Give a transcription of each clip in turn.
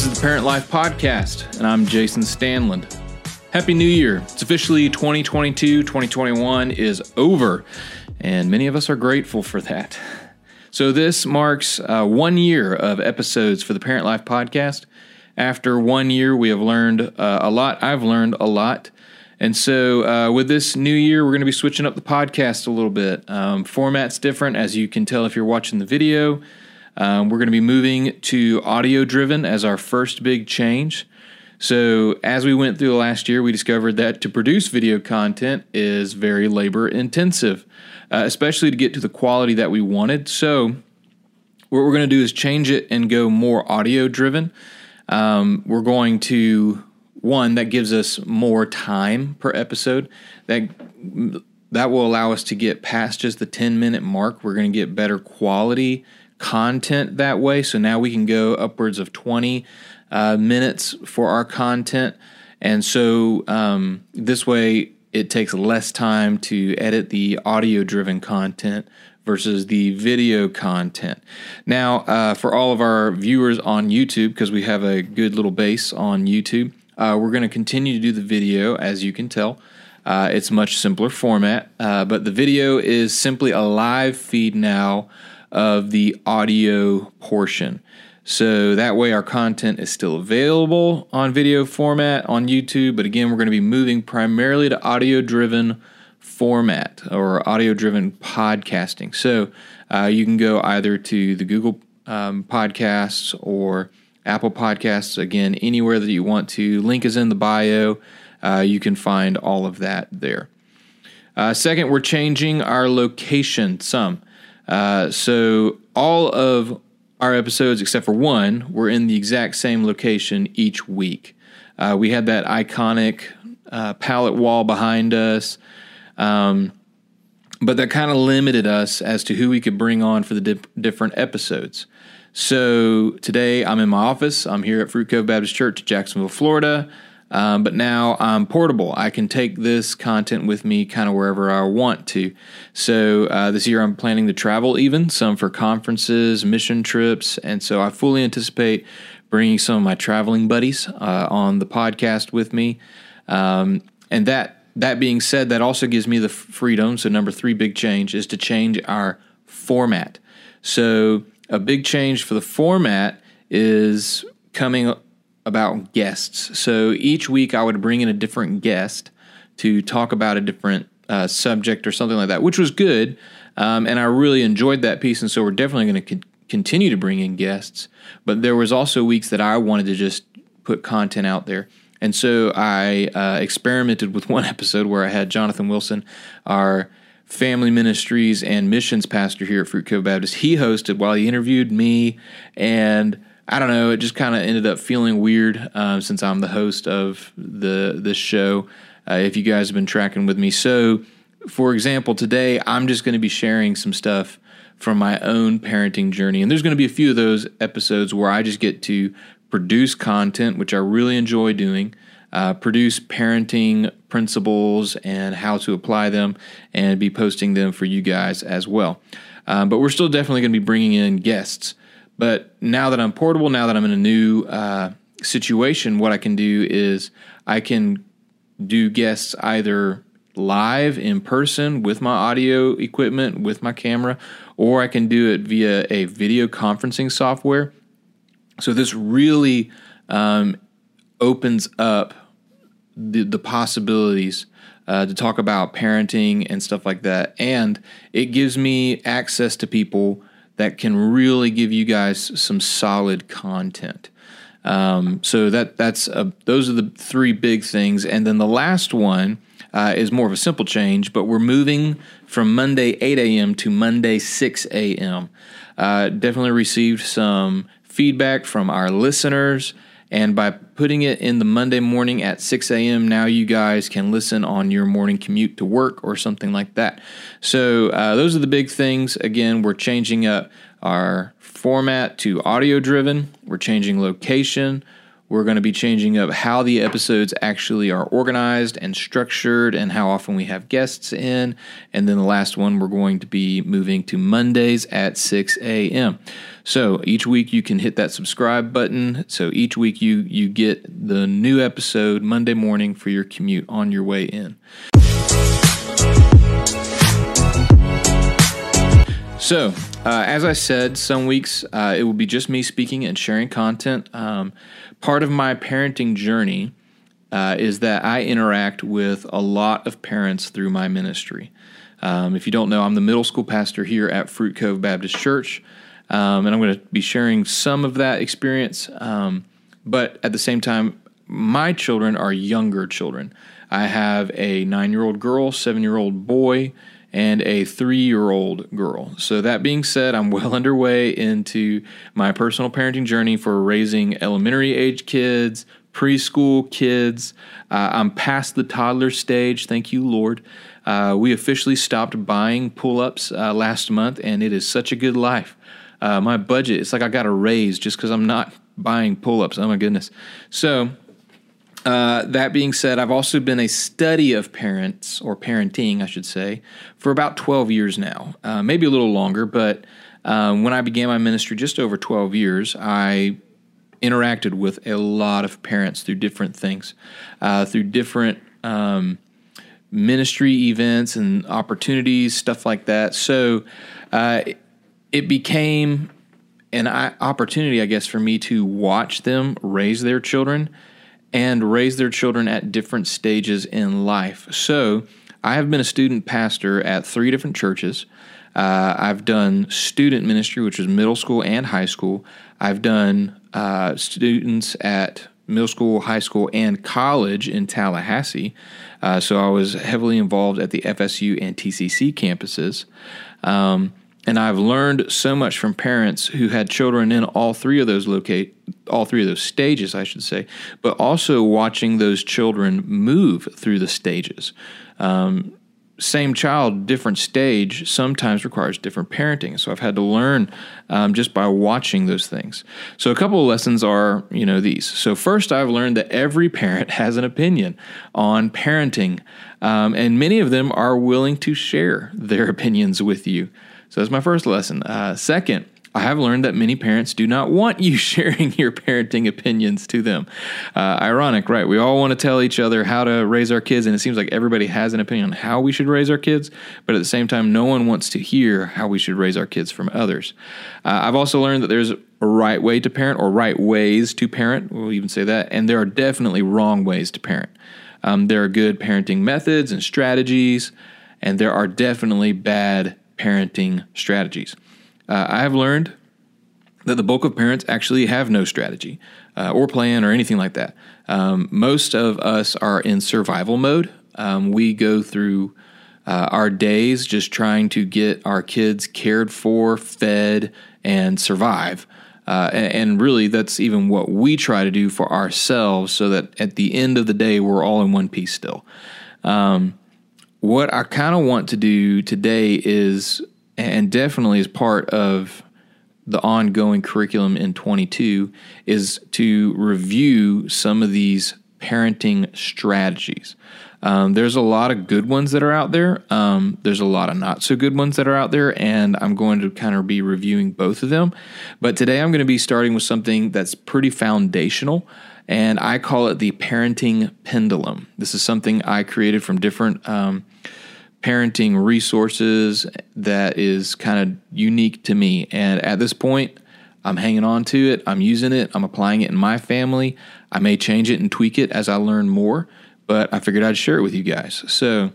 This is the Parent Life Podcast, and I'm Jason Stanland. Happy New Year. It's officially 2022, 2021 is over, and many of us are grateful for that. So, this marks uh, one year of episodes for the Parent Life Podcast. After one year, we have learned uh, a lot. I've learned a lot. And so, uh, with this new year, we're going to be switching up the podcast a little bit. Um, format's different, as you can tell if you're watching the video. Um, we're going to be moving to audio driven as our first big change. So, as we went through last year, we discovered that to produce video content is very labor intensive, uh, especially to get to the quality that we wanted. So, what we're going to do is change it and go more audio driven. Um, we're going to one that gives us more time per episode. That that will allow us to get past just the 10 minute mark. We're going to get better quality content that way. So now we can go upwards of 20 uh, minutes for our content. And so um, this way, it takes less time to edit the audio driven content versus the video content. Now, uh, for all of our viewers on YouTube, because we have a good little base on YouTube, uh, we're going to continue to do the video, as you can tell. Uh, it's much simpler format, uh, but the video is simply a live feed now of the audio portion. So that way, our content is still available on video format on YouTube. But again, we're going to be moving primarily to audio driven format or audio driven podcasting. So uh, you can go either to the Google um, Podcasts or Apple Podcasts. Again, anywhere that you want to. Link is in the bio. Uh, you can find all of that there. Uh, second, we're changing our location some. Uh, so all of our episodes, except for one, were in the exact same location each week. Uh, we had that iconic uh, pallet wall behind us, um, but that kind of limited us as to who we could bring on for the dip- different episodes. So today I'm in my office. I'm here at Fruit Cove Baptist Church, Jacksonville, Florida. Um, but now I'm portable. I can take this content with me kind of wherever I want to. So uh, this year I'm planning to travel even, some for conferences, mission trips. And so I fully anticipate bringing some of my traveling buddies uh, on the podcast with me. Um, and that that being said, that also gives me the freedom. So number three big change is to change our format. So a big change for the format is coming about guests. So each week I would bring in a different guest to talk about a different uh, subject or something like that, which was good. Um, and I really enjoyed that piece. And so we're definitely going to co- continue to bring in guests. But there was also weeks that I wanted to just put content out there. And so I uh, experimented with one episode where I had Jonathan Wilson, our family ministries and missions pastor here at Fruit Cove Baptist. He hosted while he interviewed me and I don't know. It just kind of ended up feeling weird uh, since I'm the host of the this show. Uh, if you guys have been tracking with me, so for example, today I'm just going to be sharing some stuff from my own parenting journey, and there's going to be a few of those episodes where I just get to produce content, which I really enjoy doing. Uh, produce parenting principles and how to apply them, and be posting them for you guys as well. Um, but we're still definitely going to be bringing in guests. But now that I'm portable, now that I'm in a new uh, situation, what I can do is I can do guests either live in person with my audio equipment, with my camera, or I can do it via a video conferencing software. So this really um, opens up the, the possibilities uh, to talk about parenting and stuff like that. And it gives me access to people that can really give you guys some solid content. Um, so that that's a, those are the three big things, and then the last one uh, is more of a simple change, but we're moving from Monday 8 a.m. to Monday 6 a.m. Uh, definitely received some feedback from our listeners and by putting it in the Monday morning at 6 a.m., now you guys can listen on your morning commute to work or something like that. So, uh, those are the big things. Again, we're changing up our format to audio driven, we're changing location, We're going to be changing up how the episodes actually are organized and structured and how often we have guests in. And then the last one, we're going to be moving to Mondays at 6 a.m. So each week you can hit that subscribe button. So each week you you get the new episode Monday morning for your commute on your way in. So, uh, as I said, some weeks uh, it will be just me speaking and sharing content. Um, part of my parenting journey uh, is that I interact with a lot of parents through my ministry. Um, if you don't know, I'm the middle school pastor here at Fruit Cove Baptist Church, um, and I'm going to be sharing some of that experience. Um, but at the same time, my children are younger children. I have a nine year old girl, seven year old boy, and a three year old girl. So, that being said, I'm well underway into my personal parenting journey for raising elementary age kids, preschool kids. Uh, I'm past the toddler stage, thank you, Lord. Uh, we officially stopped buying pull ups uh, last month, and it is such a good life. Uh, my budget, it's like I got a raise just because I'm not buying pull ups. Oh my goodness. So, uh, that being said, I've also been a study of parents, or parenting, I should say, for about 12 years now. Uh, maybe a little longer, but um, when I began my ministry just over 12 years, I interacted with a lot of parents through different things, uh, through different um, ministry events and opportunities, stuff like that. So uh, it became an opportunity, I guess, for me to watch them raise their children and raise their children at different stages in life. So, I have been a student pastor at three different churches. Uh, I've done student ministry, which is middle school and high school. I've done uh, students at middle school, high school, and college in Tallahassee. Uh, so I was heavily involved at the FSU and TCC campuses. Um, and I've learned so much from parents who had children in all three of those locate all three of those stages, I should say, but also watching those children move through the stages. Um, same child, different stage, sometimes requires different parenting. So I've had to learn um, just by watching those things. So a couple of lessons are, you know, these. So first, I've learned that every parent has an opinion on parenting, um, and many of them are willing to share their opinions with you. So that's my first lesson. Uh, second, I have learned that many parents do not want you sharing your parenting opinions to them. Uh, ironic, right? We all want to tell each other how to raise our kids, and it seems like everybody has an opinion on how we should raise our kids, but at the same time, no one wants to hear how we should raise our kids from others. Uh, I've also learned that there's a right way to parent or right ways to parent. We'll even say that. And there are definitely wrong ways to parent. Um, there are good parenting methods and strategies, and there are definitely bad parenting strategies. Uh, I have learned that the bulk of parents actually have no strategy uh, or plan or anything like that. Um, most of us are in survival mode. Um, we go through uh, our days just trying to get our kids cared for, fed, and survive. Uh, and, and, really, that's even what we try to do for ourselves so that at the end of the day, we're all in one piece still. Um, what I kind of want to do today is, and definitely is part of the ongoing curriculum in 22, is to review some of these parenting strategies. Um, there's a lot of good ones that are out there. Um, there's a lot of not so good ones that are out there, and I'm going to kind of be reviewing both of them. But today I'm going to be starting with something that's pretty foundational and I call it the parenting pendulum. This is something I created from different um, parenting resources that is kind of unique to me. And at this point, I'm hanging on to it, I'm using it, I'm applying it in my family. I may change it and tweak it as I learn more, but I figured I'd share it with you guys. So,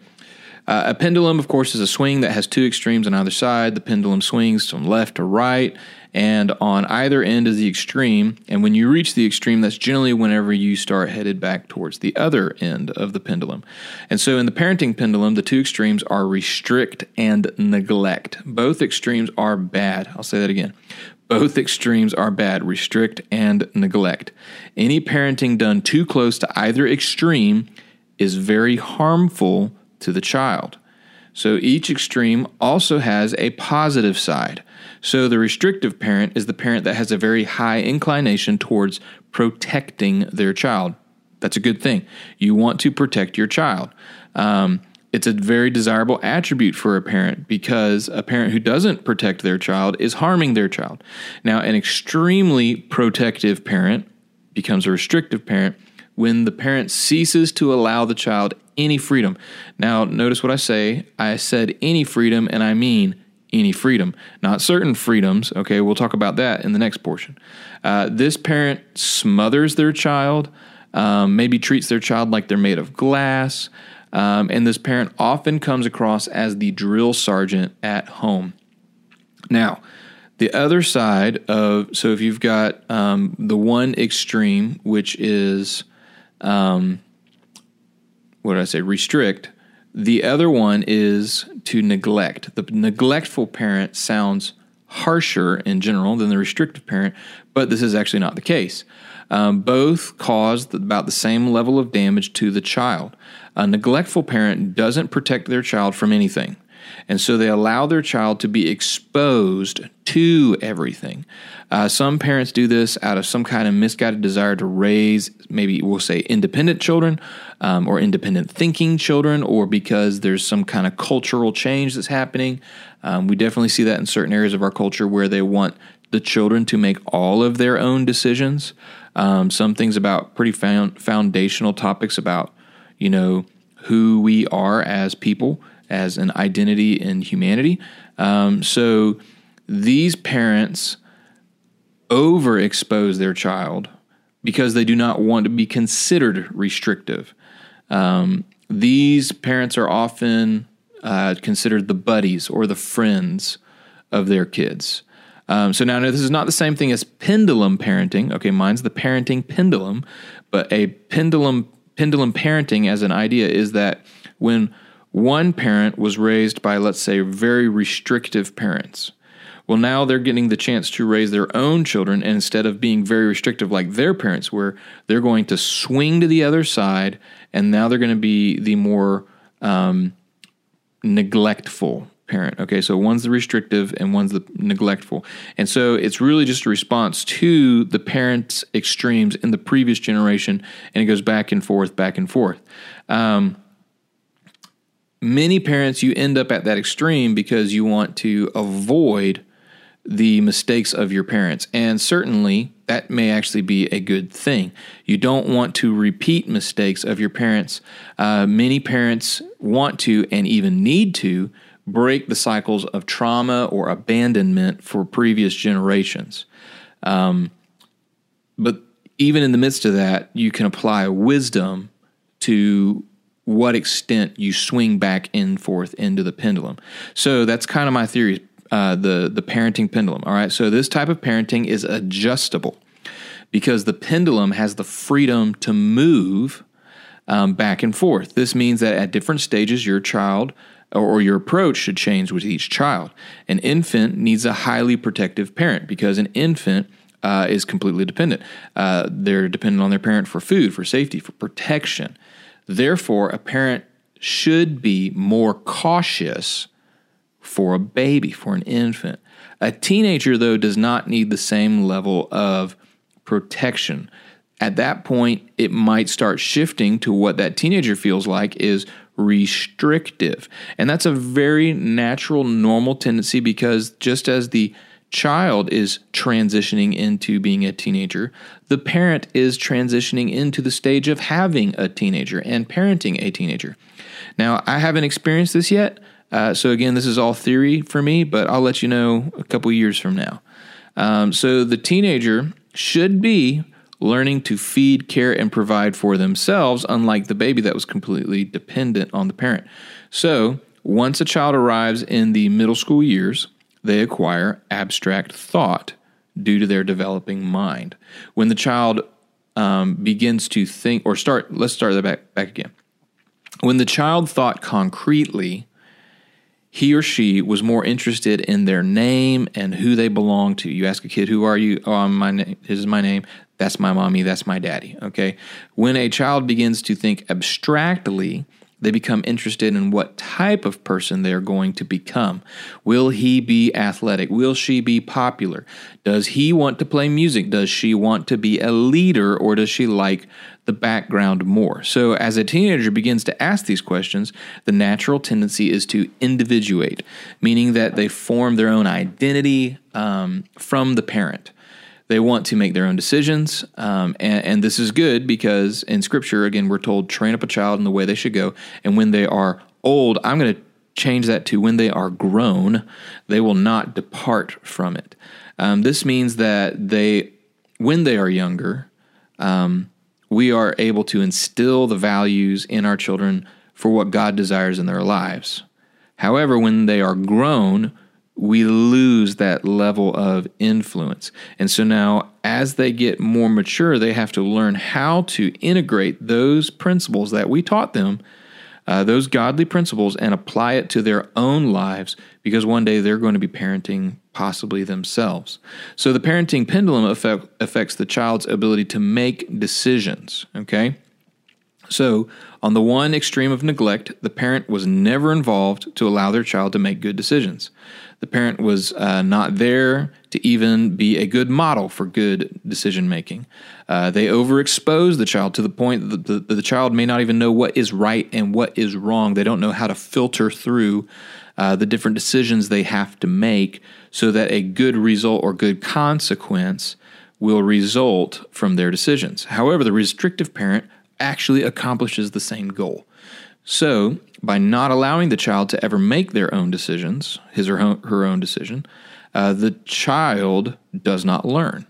uh, a pendulum, of course, is a swing that has two extremes on either side. The pendulum swings from left to right, and on either end is the extreme. And when you reach the extreme, that's generally whenever you start headed back towards the other end of the pendulum. And so in the parenting pendulum, the two extremes are restrict and neglect. Both extremes are bad. I'll say that again. Both extremes are bad, restrict and neglect. Any parenting done too close to either extreme is very harmful to the child. So each extreme also has a positive side. So the restrictive parent is the parent that has a very high inclination towards protecting their child. That's a good thing. You want to protect your child. Um, it's a very desirable attribute for a parent because a parent who doesn't protect their child is harming their child. Now, an extremely protective parent becomes a restrictive parent when the parent ceases to allow the child any freedom. Now, notice what I say. I said any freedom, and I mean any freedom, not certain freedoms. Okay, we'll talk about that in the next portion. Uh, this parent smothers their child, um, maybe treats their child like they're made of glass. Um, and this parent often comes across as the drill sergeant at home. Now, the other side of so if you've got um, the one extreme, which is um, what did I say, restrict. The other one is to neglect. The neglectful parent sounds harsher in general than the restrictive parent, but this is actually not the case. Um, both cause about the same level of damage to the child. A neglectful parent doesn't protect their child from anything. And so they allow their child to be exposed to everything. Uh, some parents do this out of some kind of misguided desire to raise, maybe we'll say, independent children um, or independent thinking children, or because there's some kind of cultural change that's happening. Um, we definitely see that in certain areas of our culture where they want the children to make all of their own decisions. Um, some things about pretty found, foundational topics about you know, who we are as people, as an identity in humanity. Um, so these parents overexpose their child because they do not want to be considered restrictive. Um, these parents are often uh, considered the buddies or the friends of their kids. Um, so now, this is not the same thing as pendulum parenting. Okay, mine's the parenting pendulum, but a pendulum pendulum parenting as an idea is that when one parent was raised by, let's say, very restrictive parents, well, now they're getting the chance to raise their own children, and instead of being very restrictive like their parents were, they're going to swing to the other side, and now they're going to be the more um, neglectful parent. Okay, so one's the restrictive and one's the neglectful. And so it's really just a response to the parents' extremes in the previous generation, and it goes back and forth, back and forth. Um, many parents, you end up at that extreme because you want to avoid the mistakes of your parents. And certainly that may actually be a good thing. You don't want to repeat mistakes of your parents. Uh, many parents want to and even need to break the cycles of trauma or abandonment for previous generations. Um, but even in the midst of that, you can apply wisdom to what extent you swing back and forth into the pendulum. So that's kind of my theory. Uh, the the parenting pendulum. All right, so this type of parenting is adjustable because the pendulum has the freedom to move um, back and forth. This means that at different stages, your child or your approach should change with each child. An infant needs a highly protective parent because an infant uh, is completely dependent. Uh, they're dependent on their parent for food, for safety, for protection. Therefore, a parent should be more cautious for a baby, for an infant. A teenager, though, does not need the same level of protection. At that point, it might start shifting to what that teenager feels like is restrictive. And that's a very natural, normal tendency because just as the child is transitioning into being a teenager, the parent is transitioning into the stage of having a teenager and parenting a teenager. Now, I haven't experienced this yet. Uh, so, again, this is all theory for me, but I'll let you know a couple years from now. Um, so, the teenager should be learning to feed, care, and provide for themselves, unlike the baby that was completely dependent on the parent. So, once a child arrives in the middle school years, they acquire abstract thought due to their developing mind. When the child um, begins to think, or start, let's start that back, back again. When the child thought concretely, he or she was more interested in their name and who they belong to. You ask a kid, "Who are you?" Oh, my name. This is my name. That's my mommy. That's my daddy. Okay. When a child begins to think abstractly, they become interested in what type of person they are going to become. Will he be athletic? Will she be popular? Does he want to play music? Does she want to be a leader or does she like the background more? So, as a teenager begins to ask these questions, the natural tendency is to individuate, meaning that they form their own identity um, from the parent. They want to make their own decisions. Um, and, and this is good because in Scripture, again, we're told train up a child in the way they should go. And when they are old, I'm going to change that to when they are grown, they will not depart from it. Um, this means that they, when they are younger, um, we are able to instill the values in our children for what God desires in their lives. However, when they are grown, we lose that level of influence. And so now, as they get more mature, they have to learn how to integrate those principles that we taught them, uh, those godly principles, and apply it to their own lives because one day they're going to be parenting possibly themselves. So the parenting pendulum effect, affects the child's ability to make decisions, okay? So, on the one extreme of neglect, the parent was never involved to allow their child to make good decisions. The parent was uh, not there to even be a good model for good decision making. Uh, they overexpose the child to the point that the, the, the, child may not even know what is right and what is wrong. They don't know how to filter through uh, the different decisions they have to make so that a good result or good consequence will result from their decisions. However, the restrictive parent actually accomplishes the same goal. So, by not allowing the child to ever make their own decisions, his or her own decision, uh, the child does not learn.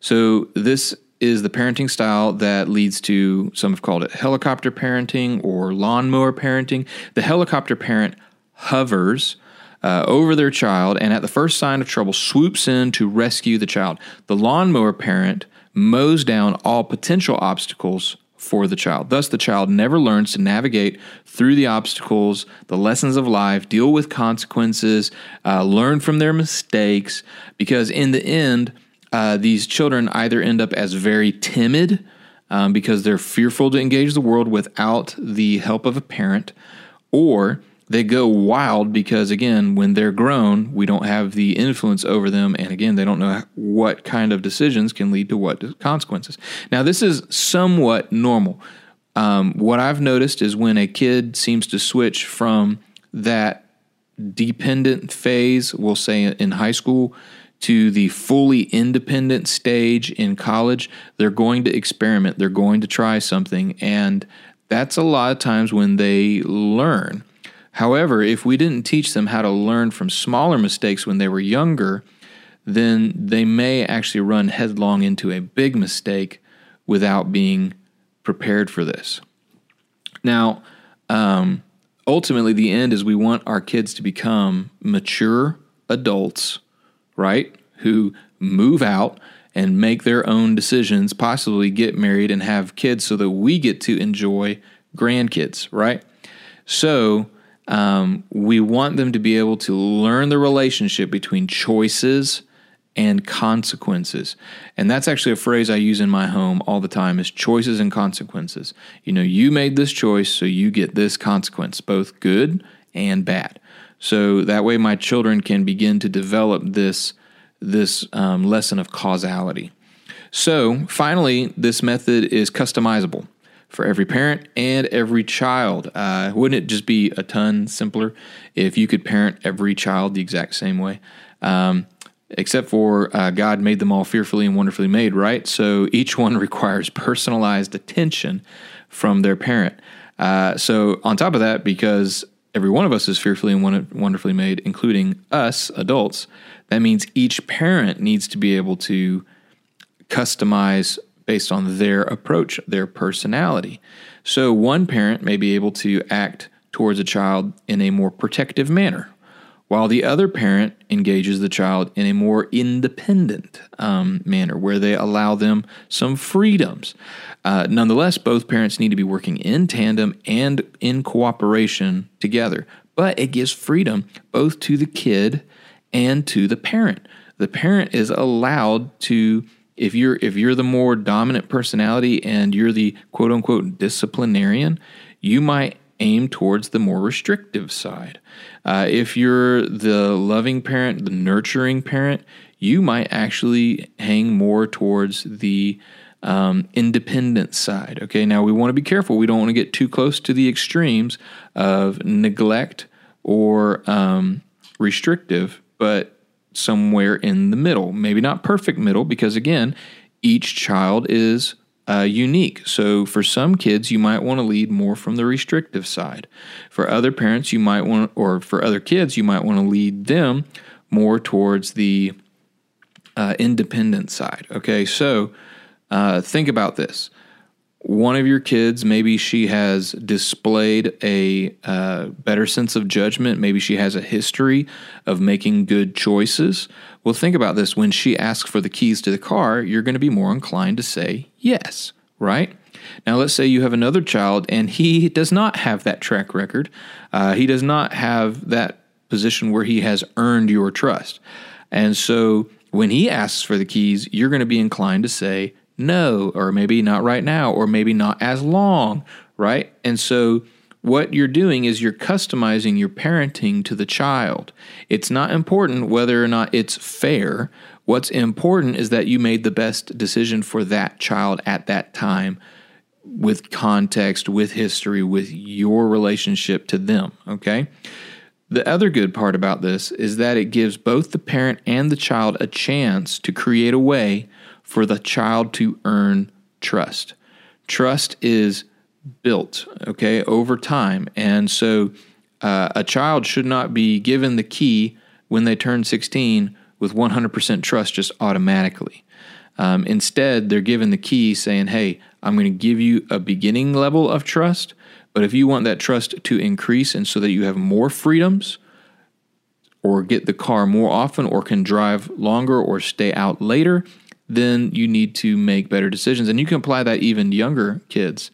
So, this is the parenting style that leads to some have called it helicopter parenting or lawnmower parenting. The helicopter parent hovers uh, over their child and at the first sign of trouble swoops in to rescue the child. The lawnmower parent mows down all potential obstacles for the child. Thus, the child never learns to navigate through the obstacles, the lessons of life, deal with consequences, uh, learn from their mistakes, because in the end, uh, these children either end up as very timid um, because they're fearful to engage the world without the help of a parent, or they go wild because again when they're grown we don't have the influence over them. And again they don't know what kind of decisions can lead to what consequences. Now this is somewhat normal. Um, what i've noticed is when a kid seems to switch from that dependent phase we'll say in high school to the fully independent stage in college they're going to experiment. They're going to try something. And that's a lot of times when they learn However, if we didn't teach them how to learn from smaller mistakes when they were younger, then they may actually run headlong into a big mistake without being prepared for this. Now, um, ultimately, the end is we want our kids to become mature adults, right? Who move out and make their own decisions, possibly get married and have kids so that we get to enjoy grandkids, right? So, um, we want them to be able to learn the relationship between choices and consequences. And that's actually a phrase I use in my home all the time is choices and consequences. You know, you made this choice, so you get this consequence, both good and bad. So that way my children can begin to develop this this um, lesson of causality. So finally, this method is customizable for every parent and every child. Uh, wouldn't it just be a ton simpler if you could parent every child the exact same way? Um, except for uh, God made them all fearfully and wonderfully made, right? So each one requires personalized attention from their parent. Uh, so, on top of that, because every one of us is fearfully and wonderfully made, including us adults, that means each parent needs to be able to customize based on their approach, their personality. So, one parent may be able to act towards a child in a more protective manner, while the other parent engages the child in a more independent um, manner where they allow them some freedoms. Uh, nonetheless, both parents need to be working in tandem and in cooperation together, but it gives freedom both to the kid and to the parent. The parent is allowed to if you're if you're the more dominant personality and you're the quote unquote disciplinarian, you might aim towards the more restrictive side. Uh, if you're the loving parent, the nurturing parent, you might actually hang more towards the um, independent side. Okay, now we want to be careful. We don't want to get too close to the extremes of neglect or um, restrictive, but somewhere in the middle. Maybe not perfect middle, because again, each child is uh, unique. So for some kids, you might want to lead more from the restrictive side. For other parents, you might want, or for other kids, you might want to lead them more towards the uh, independent side. Okay, so uh, think about this. One of your kids, maybe she has displayed a uh, better sense of judgment. Maybe she has a history of making good choices. Well, think about this. When she asks for the keys to the car, you're going to be more inclined to say yes, right? Now, let's say you have another child and he does not have that track record. Uh, he does not have that position where he has earned your trust. And so when he asks for the keys, you're going to be inclined to say no, or maybe not right now, or maybe not as long, right? And so what you're doing is you're customizing your parenting to the child. It's not important whether or not it's fair. What's important is that you made the best decision for that child at that time with context, with history, with your relationship to them, okay? The other good part about this is that it gives both the parent and the child a chance to create a way for the child to earn trust. Trust is built, okay, over time. And so uh, a child should not be given the key when they turn 16 with 100% trust just automatically. Um, instead, they're given the key saying, hey, I'm going to give you a beginning level of trust, but if you want that trust to increase and so that you have more freedoms, or get the car more often, or can drive longer, or stay out later, then you need to make better decisions. And you can apply that even younger kids.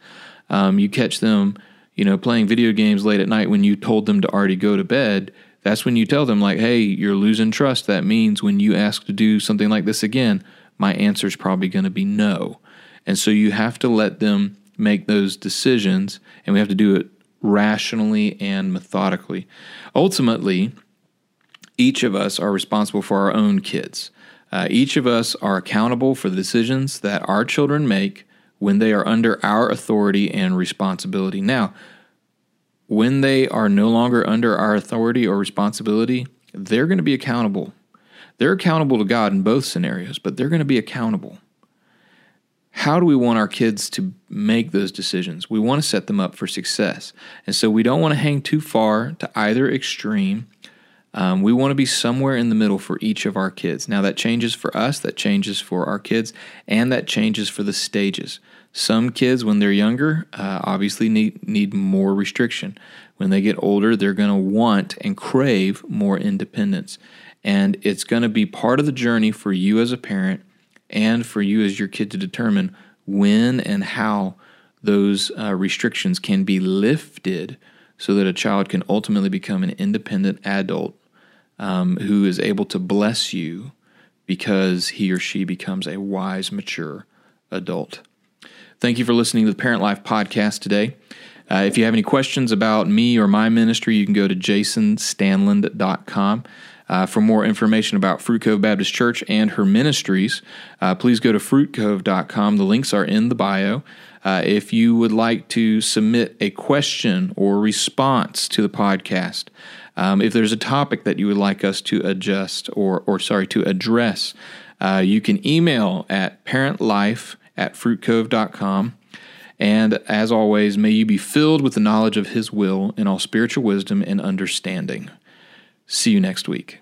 Um, you catch them, you know, playing video games late at night when you told them to already go to bed. That's when you tell them, like, hey, you're losing trust. That means when you ask to do something like this again, my answer is probably going to be no. And so you have to let them make those decisions, and we have to do it rationally and methodically. Ultimately, each of us are responsible for our own kids. Uh, each of us are accountable for the decisions that our children make when they are under our authority and responsibility. Now, when they are no longer under our authority or responsibility, they're going to be accountable. They're accountable to God in both scenarios, but they're going to be accountable. How do we want our kids to make those decisions? We want to set them up for success. And so we don't want to hang too far to either extreme um, we want to be somewhere in the middle for each of our kids. Now, that changes for us, that changes for our kids, and that changes for the stages. Some kids, when they're younger, uh, obviously need, need more restriction. When they get older, they're going to want and crave more independence. And it's going to be part of the journey for you as a parent and for you as your kid to determine when and how those uh, restrictions can be lifted so that a child can ultimately become an independent adult um, who is able to bless you because he or she becomes a wise, mature adult. Thank you for listening to the Parent Life podcast today. Uh, if you have any questions about me or my ministry, you can go to jasonstanland.com. Uh, for more information about Fruit Cove Baptist Church and her ministries, uh, please go to fruitcove.com. The links are in the bio. Uh, if you would like to submit a question or response to the podcast, um, if there's a topic that you would like us to adjust or, or sorry, to address, uh, you can email at parentlife at fruitcove.com. And as always, may you be filled with the knowledge of His will in all spiritual wisdom and understanding. See you next week.